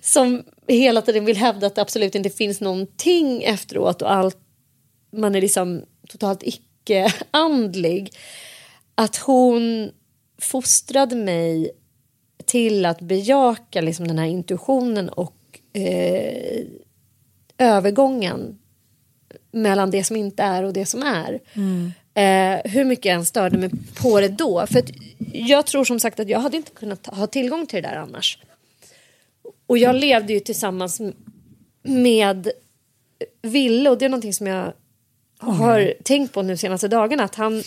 som hela tiden vill hävda att det absolut inte finns någonting efteråt och allt, man är liksom totalt icke-andlig. Att hon fostrade mig till att bejaka liksom den här intuitionen och eh, övergången mellan det som inte är och det som är. Eh, hur mycket jag än störde mig på det då. För jag tror som sagt att jag hade inte kunnat ha tillgång till det där annars. Och jag levde ju tillsammans med Ville och det är någonting som jag har tänkt på nu senaste dagarna. Att han,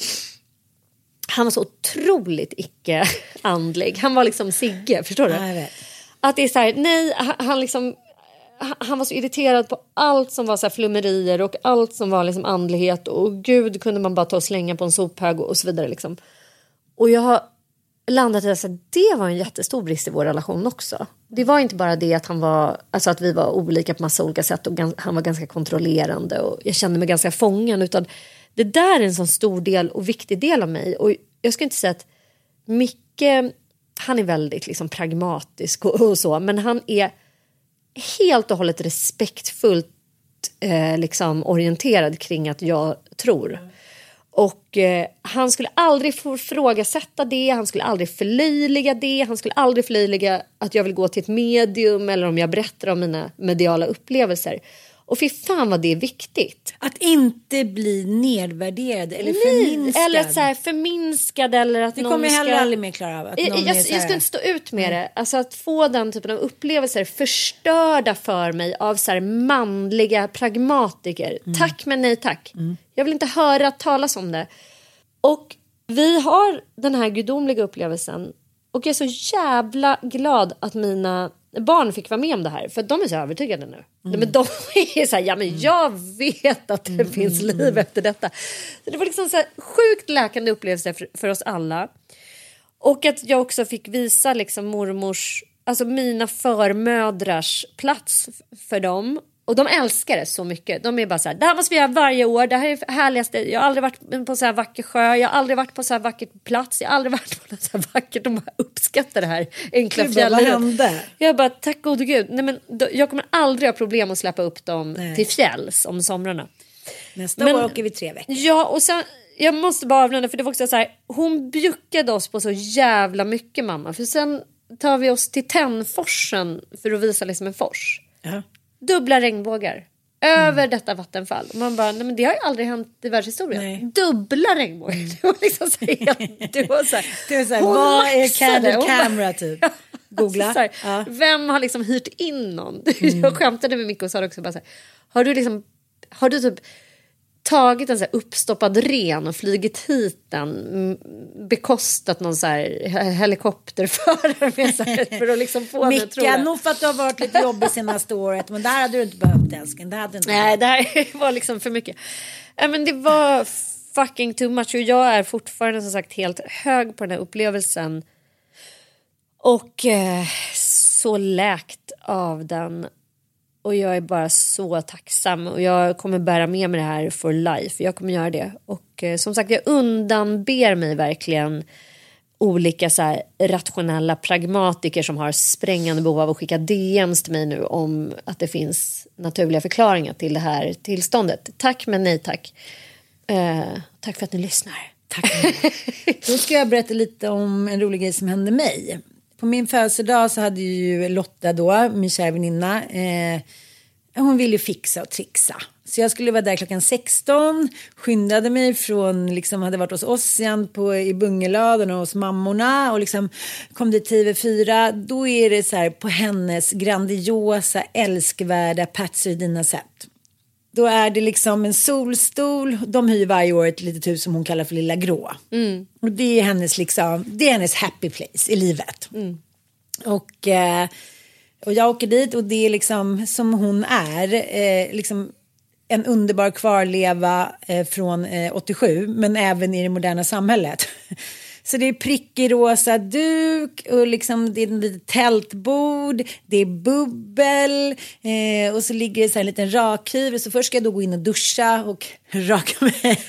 han var så otroligt icke-andlig. Han var liksom Sigge, förstår du? Att det är så här, nej, han- han liksom han- var så irriterad på allt som var så här flummerier och allt som var liksom andlighet och gud kunde man bara ta och slänga på en sophög och så vidare. Liksom. Och jag har landat i att det var en jättestor brist i vår relation också. Det var inte bara det att, han var, alltså att vi var olika på massa olika sätt och gans, han var ganska kontrollerande och jag kände mig ganska fången. Utan det där är en sån stor del och viktig del av mig. Och jag skulle inte säga att Micke, han är väldigt liksom pragmatisk och, och så, men han är helt och hållet respektfullt eh, liksom orienterad kring att jag tror. Och eh, han skulle aldrig få ifrågasätta det, han skulle aldrig förlöjliga det, han skulle aldrig förlöjliga att jag vill gå till ett medium eller om jag berättar om mina mediala upplevelser. Och fy fan vad det är viktigt. Att inte bli nedvärderad eller Nej, förminskad. eller att så här, förminskad eller att det någon kommer jag heller ska... aldrig mer klara av. Att Jag, någon jag, jag här- ska inte stå ut med det. Alltså att få den typen av upplevelser förstörda för mig av så här manliga pragmatiker. Mm. Tack men nej tack. Jag vill inte höra talas om det. Och vi har den här gudomliga upplevelsen och jag är så jävla glad att mina barn fick vara med om det här för de är så övertygade nu. Mm. Men de är så här, ja men jag vet att det finns liv efter detta. Så det var liksom så här sjukt läkande upplevelse för, för oss alla. Och att jag också fick visa liksom mormors, alltså mina förmödrars plats för dem. Och de älskar det så mycket. De är bara så här, det här måste vi göra varje år. Det här är det härligaste. Jag har aldrig varit på så här vacker sjö. Jag har aldrig varit på så här vacker plats. Jag har aldrig varit på något så här vackert. De bara uppskattar det här enkla Gud, vad- fjälllivet. hände? Jag bara, tack gode gud. Nej, men, då, jag kommer aldrig ha problem att släppa upp dem Nej. till fjälls om somrarna. Nästa Men- år åker vi tre veckor. Ja, och sen, jag måste bara avrunda för det var också så här, hon bjuckade oss på så jävla mycket mamma. För sen tar vi oss till Tännforsen för att visa liksom en fors. Dubbla regnbågar. Över detta vattenfall. Och man bara, nej men det har ju aldrig hänt i världshistorien. Nej. Dubbla regnbågar. Det var liksom så här, det var så här, Det är så här, vad är candid camera typ? Googla. Alltså, så här, Ja. Vem har liksom hyrt in någon? Mm. Jag skämtade med Micke och sa också bara så här, har du liksom, har du typ tagit en så uppstoppad ren och flugit hit den, mm, bekostat någon så här he- helikopterförare med så här, för att liksom få henne att tro Micke, det? nog för att du har varit lite jobbig senaste året. Men där hade du inte behövt älskling. Det hade inte Nej, det här var liksom för mycket. Nej, men det var fucking too much och jag är fortfarande som sagt helt hög på den här upplevelsen. Och eh, så läkt av den. Och jag är bara så tacksam och jag kommer bära med mig det här for life. Jag kommer göra det. Och eh, som sagt, jag undanber mig verkligen olika så här, rationella pragmatiker som har sprängande behov av att skicka DMs till mig nu om att det finns naturliga förklaringar till det här tillståndet. Tack men nej tack. Eh, tack för att ni lyssnar. Då ska jag berätta lite om en rolig grej som hände mig. På min födelsedag så hade ju Lotta då, min kära väninna, eh, hon ville fixa och trixa. Så jag skulle vara där klockan 16, skyndade mig från, liksom hade varit hos Ossian på, i Bungelöden och hos mammorna och liksom kom dit till TV4. Då är det så här på hennes grandiosa, älskvärda Patsy Dina sätt. Då är det liksom en solstol. De hyr varje år ett litet hus som hon kallar för Lilla Grå. Och det är hennes liksom, det är hennes happy place i livet. Och, eh, och jag åker dit och det är liksom som hon är. Eh, liksom en underbar kvarleva eh, från eh, 87 men även i det moderna samhället. Så det är prickig rosa duk och liksom det är ett litet tältbord, det är bubbel eh, och så ligger det så här en liten rakhyvel. Så först ska jag då gå in och duscha och raka mig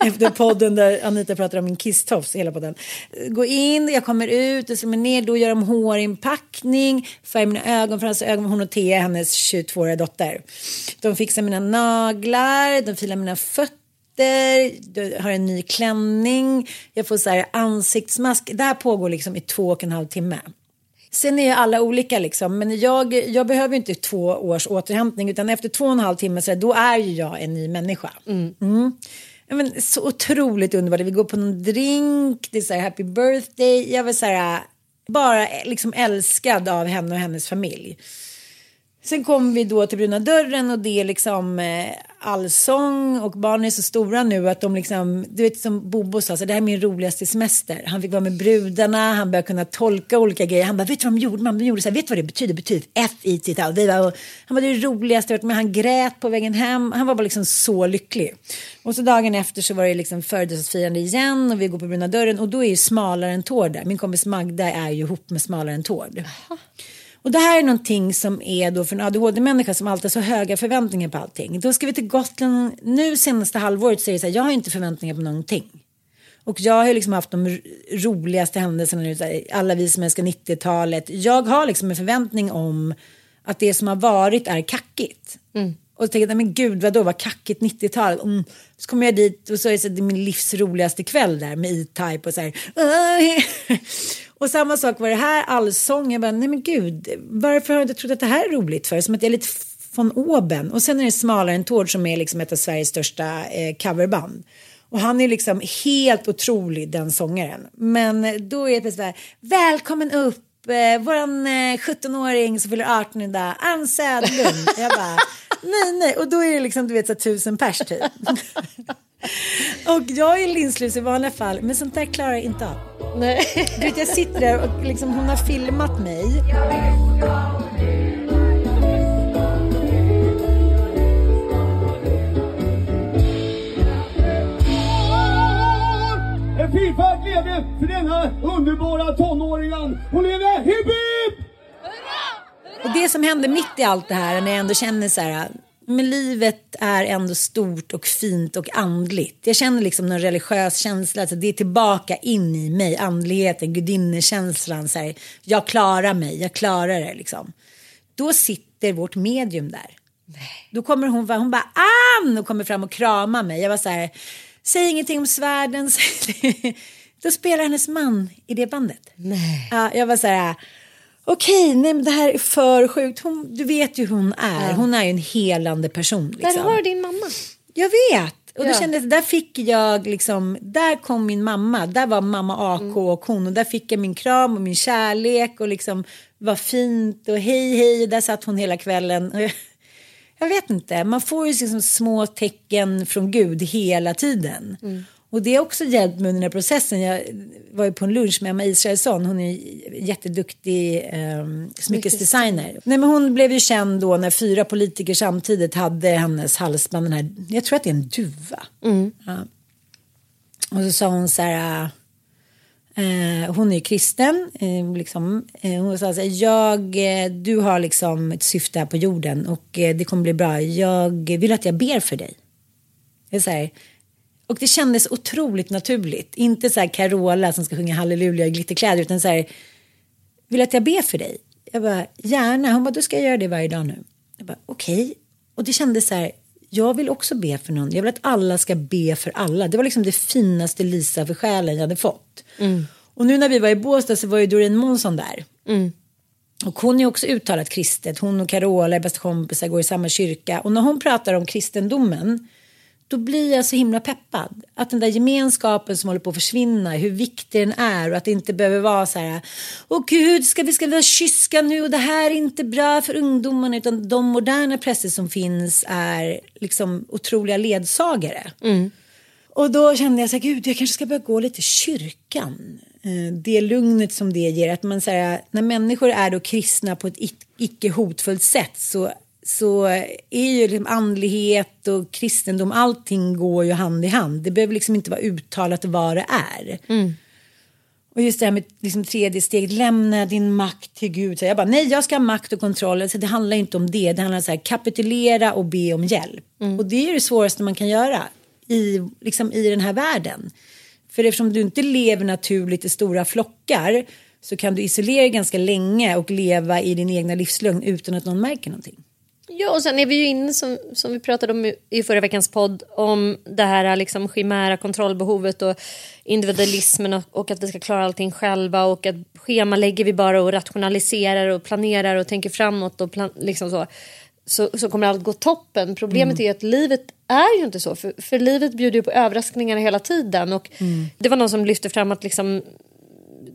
efter podden där Anita pratar om min kisstofs, hela podden. Eh, gå in, jag kommer ut och så ner, då gör de hårinpackning, färgar mina ögon, för hon och Thea, hennes 22-åriga dotter. De fixar mina naglar, de filar mina fötter du har en ny klänning, jag får så här ansiktsmask. Det här pågår liksom i två och en halv timme. Sen är alla olika liksom, men jag, jag behöver inte två års återhämtning utan efter två och en halv timme så här, då är ju jag en ny människa. Mm. Ja, men, så otroligt underbart. Vi går på någon drink, det är så här happy birthday. Jag var så här, bara liksom älskad av henne och hennes familj. Sen kom vi då till bruna dörren och det är liksom eh, allsång och barnen är så stora nu att de liksom, du vet som Bobo sa, så det här är min roligaste semester. Han fick vara med brudarna, han började kunna tolka olika grejer. Han bara, vet du vad de gjorde? Man, de gjorde så här, vet du vad det betyder? Betyder F-I-T. Vi var, han var det roligaste, men han grät på vägen hem. Han var bara liksom så lycklig. Och så dagen efter så var det liksom födelsedagsfirande igen och vi går på bruna dörren och då är ju smalare än tår där. Min kompis Magda är ju ihop med smalare än tår. Och det här är någonting som är då för en ADHD-människa som alltid har så höga förväntningar på allting. Då ska vi till Gotland. Nu senaste halvåret så är det så här, jag har inte förväntningar på någonting. Och jag har liksom haft de roligaste händelserna nu, här, alla vi som älskar 90-talet. Jag har liksom en förväntning om att det som har varit är kackigt. Och så tänker jag, men gud vadå, vad kackigt 90-tal. Mm. Så kommer jag dit och så är det, så, det är min livs roligaste kväll där med E-Type och så här. Och samma sak var det här, allsång. Jag bara, nej men gud, varför har jag inte trott att det här är roligt för? Som att jag är lite från oben. Och sen är det Smalare än Tord som är liksom ett av Sveriges största eh, coverband. Och han är liksom helt otrolig den sångaren. Men eh, då är det så här, välkommen upp, eh, våran eh, 17-åring som fyller 18 idag, Ann Söderlund. jag bara, nej nej. Och då är det liksom, du vet, så tusen pers typ. och jag är linslus i vanliga fall, men sånt där klarar jag inte av. Nej. Du vet, jag sitter där och liksom, hon har filmat mig. En fyrfart leve för denna underbara tonåringen. Hon lever hipp hipp! Och det som händer mitt i allt det här när jag ändå känner så här men livet är ändå stort och fint och andligt. Jag känner liksom någon religiös känsla, alltså det är tillbaka in i mig, andligheten, gudinnekänslan, så här, jag klarar mig, jag klarar det liksom. Då sitter vårt medium där. Då kommer hon, hon bara Ann och kommer fram och kramar mig. Jag var så här, säg ingenting om svärden. Då spelar hennes man i det bandet. Nej. Ja, jag var så här, okej, nej men det här är för sjukt. Hon, du vet ju hur hon är. Hon är ju en helande person. Liksom. Där har du din mamma. Jag vet. Och då Ja. kände jag, där fick jag liksom, där kom min mamma, där var mamma AK och hon och där fick jag min kram och min kärlek och liksom var fint och hej hej, där satt hon hela kvällen. Jag, vet inte, man får ju liksom små tecken från Gud hela tiden. Och det har också hjälpt mig under den här processen. Jag var ju på en lunch med Emma Israelsson. Hon är ju jätteduktig eh, smyckesdesigner. Nej, men hon blev ju känd då när fyra politiker samtidigt hade hennes halsband. Den här, jag tror att det är en duva. Ja. Och så sa hon så här. Eh, hon är ju kristen. Eh, liksom, eh, hon sa så här, jag, eh, du har liksom ett syfte här på jorden och eh, det kommer bli bra. Jag vill att jag ber för dig. Det är så här, och det kändes otroligt naturligt. Inte så här Carola som ska sjunga halleluja i glitterkläder utan så här, vill att jag ber för dig? Jag bara, gärna. Hon bara, då ska jag göra det varje dag nu. Jag bara, okej. Och det kändes så här, jag vill också be för någon. Jag vill att alla ska be för alla. Det var liksom det finaste Lisa för själen jag hade fått. Och nu när vi var i Båstad så var ju Doreen Månsson där. Och hon är också uttalat kristet. Hon och Carola är bästa kompisar, går i samma kyrka. Och när hon pratar om kristendomen då blir jag så himla peppad. Att den där gemenskapen som håller på att försvinna, hur viktig den är och att det inte behöver vara så här, åh gud, ska vi, ska vi kyska nu och det här är inte bra för ungdomarna, utan de moderna präster som finns är liksom otroliga ledsagare. Och då kände jag så här, gud, jag kanske ska börja gå lite kyrkan. Eh, Det lugnet som det ger, att man säger när människor är då kristna på ett ic- icke hotfullt sätt så så är ju liksom andlighet och kristendom, allting går ju hand i hand. Det behöver liksom inte vara uttalat vad det är. Och just det här med liksom tredje steget, lämna din makt till Gud. Så jag bara, nej jag ska ha makt och kontroll. Så det handlar inte om det, det handlar om så här, kapitulera och be om hjälp. Och det är ju det svåraste man kan göra i, liksom, i den här världen. För eftersom du inte lever naturligt i stora flockar så kan du isolera dig ganska länge och leva i din egna livslugn utan att någon märker någonting. Ja, och sen är vi ju inne som, som vi pratade om i- förra veckans podd om det här liksom chimära kontrollbehovet och individualismen och, och att vi ska klara allting själva och att schemalägger vi bara och rationaliserar och planerar och tänker framåt och plan, liksom så, så, så kommer allt gå toppen. Problemet är att livet är ju inte så, för, för livet bjuder ju på överraskningar hela tiden och det var någon som lyfte fram att liksom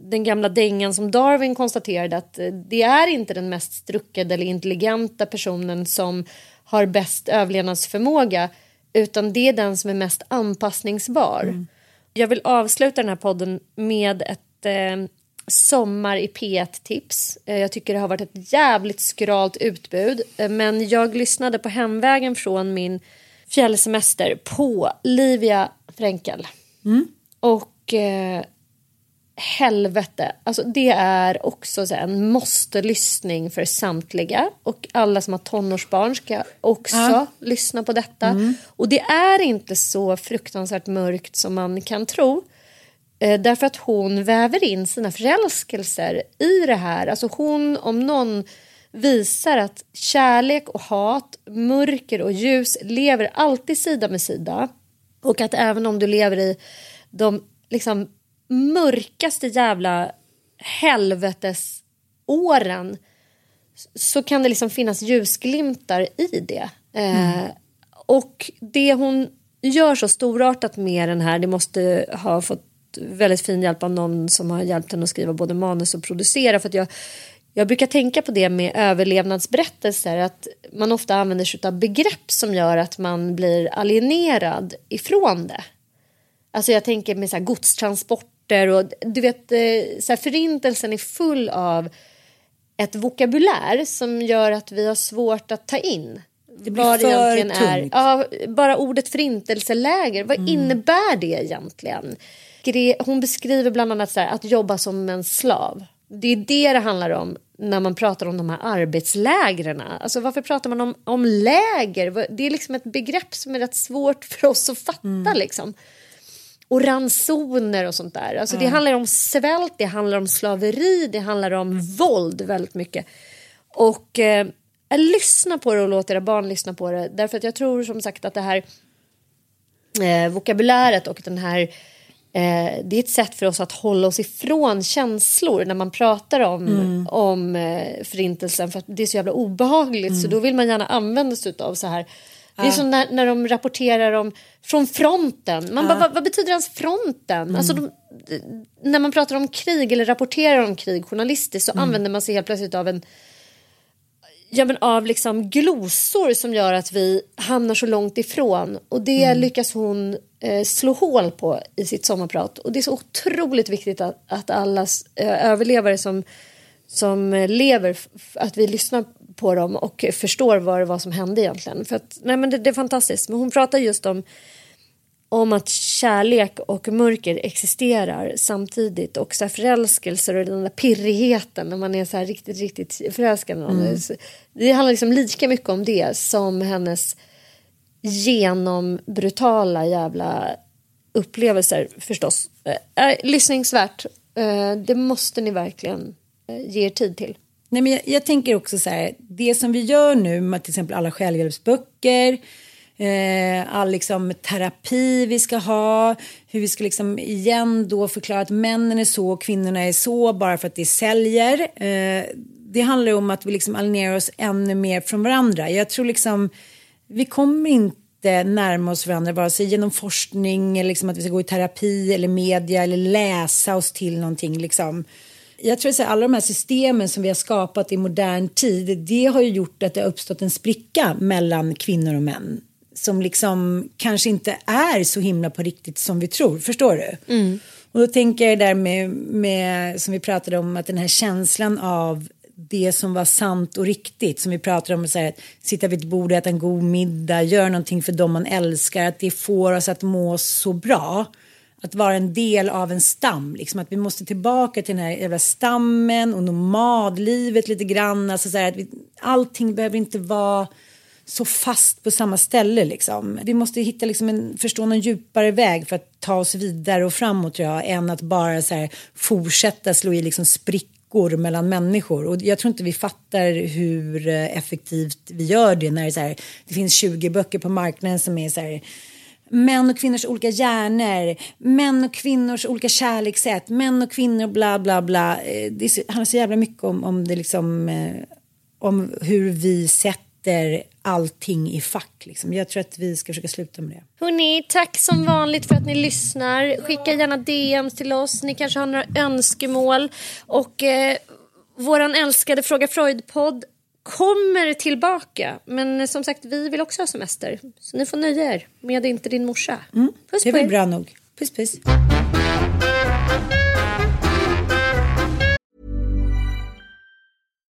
den gamla dängan som Darwin konstaterade att eh, det är inte den mest struckade eller intelligenta personen som har bäst överlevnadsförmåga utan det är den som är mest anpassningsbar. Jag vill avsluta den här podden med ett eh, sommar i P1-tips. Eh, jag tycker det har varit ett jävligt skralt utbud eh, men jag lyssnade på hemvägen från min fjällsemester på Livia Fränkel. Och eh, helvete. Alltså det är också så här en måste-lyssning för samtliga. Och alla som har tonårsbarn ska också lyssna på detta. Och det är inte så fruktansvärt mörkt som man kan tro. Eh, därför att hon väver in sina förälskelser i det här. Alltså hon om någon visar att kärlek och hat, mörker och ljus lever alltid sida med sida. Och att även om du lever i de liksom mörkaste jävla helvetesåren så kan det liksom finnas ljusglimtar i det. Eh, och det hon gör så storartat med den här, det måste ha fått väldigt fin hjälp av någon som har hjälpt henne att skriva både manus och producera. För att jag, jag brukar tänka på det med överlevnadsberättelser, att man ofta använder sig av begrepp som gör att man blir alienerad ifrån det. Alltså jag tänker med så här godstransporter och du vet eh, så här förintelsen är full av ett vokabulär som gör att vi har svårt att ta in. Det blir vad för egentligen är. tungt. Ja, bara ordet förintelseläger, vad innebär det egentligen? Hon beskriver bland annat så här, att jobba som en slav. Det är det det handlar om när man pratar om de här arbetslägren. Alltså varför pratar man om, om läger? Det är liksom ett begrepp som är rätt svårt för oss att fatta. Liksom. Och ransoner och sånt där. Alltså Det handlar om svält, det handlar om slaveri, det handlar om våld väldigt mycket. Och eh, lyssna på det och låt era barn lyssna på det. Därför att jag tror som sagt att det här eh, vokabuläret och den här eh, det är ett sätt för oss att hålla oss ifrån känslor när man pratar om, om eh, förintelsen för att det är så jävla obehagligt så då vill man gärna använda sig av så här det är som när, när de rapporterar om från fronten. Man bara, vad, vad betyder ens fronten? Alltså de, när man pratar om krig eller rapporterar om krig journalistiskt så använder man sig helt plötsligt av en ja, men av liksom glosor som gör att vi hamnar så långt ifrån. Och det lyckas hon eh, slå hål på i sitt sommarprat. Och det är så otroligt viktigt att, att alla eh, överlevare som, som eh, lever, att vi lyssnar på dem och förstår vad det var som hände egentligen. För att, nej, men det, det är fantastiskt. Men hon pratar just om om att kärlek och mörker existerar samtidigt och så här förälskelser och den där pirrigheten när man är så här riktigt, riktigt förälskad. Så Det handlar liksom lika mycket om det som hennes genombrutala jävla upplevelser förstås. Eh, eh, lyssningsvärt. Eh, det måste ni verkligen ge er tid till. Nej, men jag, jag tänker också så här, det som vi gör nu med till exempel alla självhjälpsböcker, eh, all liksom terapi vi ska ha, hur vi ska liksom igen då förklara att männen är så och kvinnorna är så bara för att det säljer. Eh, det handlar om att vi liksom alienerar oss ännu mer från varandra. Jag tror liksom, vi kommer inte närma oss varandra vare sig genom forskning eller liksom att vi ska gå i terapi eller media eller läsa oss till någonting liksom. Jag tror att alla de här systemen som vi har skapat i modern tid, det har ju gjort att det har uppstått en spricka mellan kvinnor och män som liksom kanske inte är så himla på riktigt som vi tror. Förstår du? Och då tänker jag där med, med, som vi pratade om, att den här känslan av det som var sant och riktigt, som vi pratade om, så här, att sitta vid ett bord och äta en god middag, göra någonting för dem man älskar, att det får oss att må så bra att vara en del av en stam. Liksom, att vi måste tillbaka till den här jävla stammen och nomadlivet lite grann. Alltså, så här, att vi, allting behöver inte vara så fast på samma ställe. Liksom. Vi måste hitta liksom, en, förstå någon djupare väg för att ta oss vidare och framåt tror jag, än att bara så här, fortsätta slå i liksom, sprickor mellan människor. Och jag tror inte vi fattar hur effektivt vi gör det när det, så här, det finns 20 böcker på marknaden som är så här män och kvinnors olika hjärnor, män och kvinnors olika kärlekssätt, män och kvinnor bla bla bla. Eh, det handlar så jävla mycket om, om det liksom, eh, om hur vi sätter allting i fack. Liksom. Jag tror att vi ska försöka sluta med det. Hörni, tack som vanligt för att ni lyssnar. Skicka gärna DMs till oss. Ni kanske har några önskemål. Och eh, vår älskade Fråga Freud-podd kommer tillbaka. Men som sagt, vi vill också ha semester. Så ni får nöja er med Inte din morsa. Mm, puss det blir bra nog. Puss puss.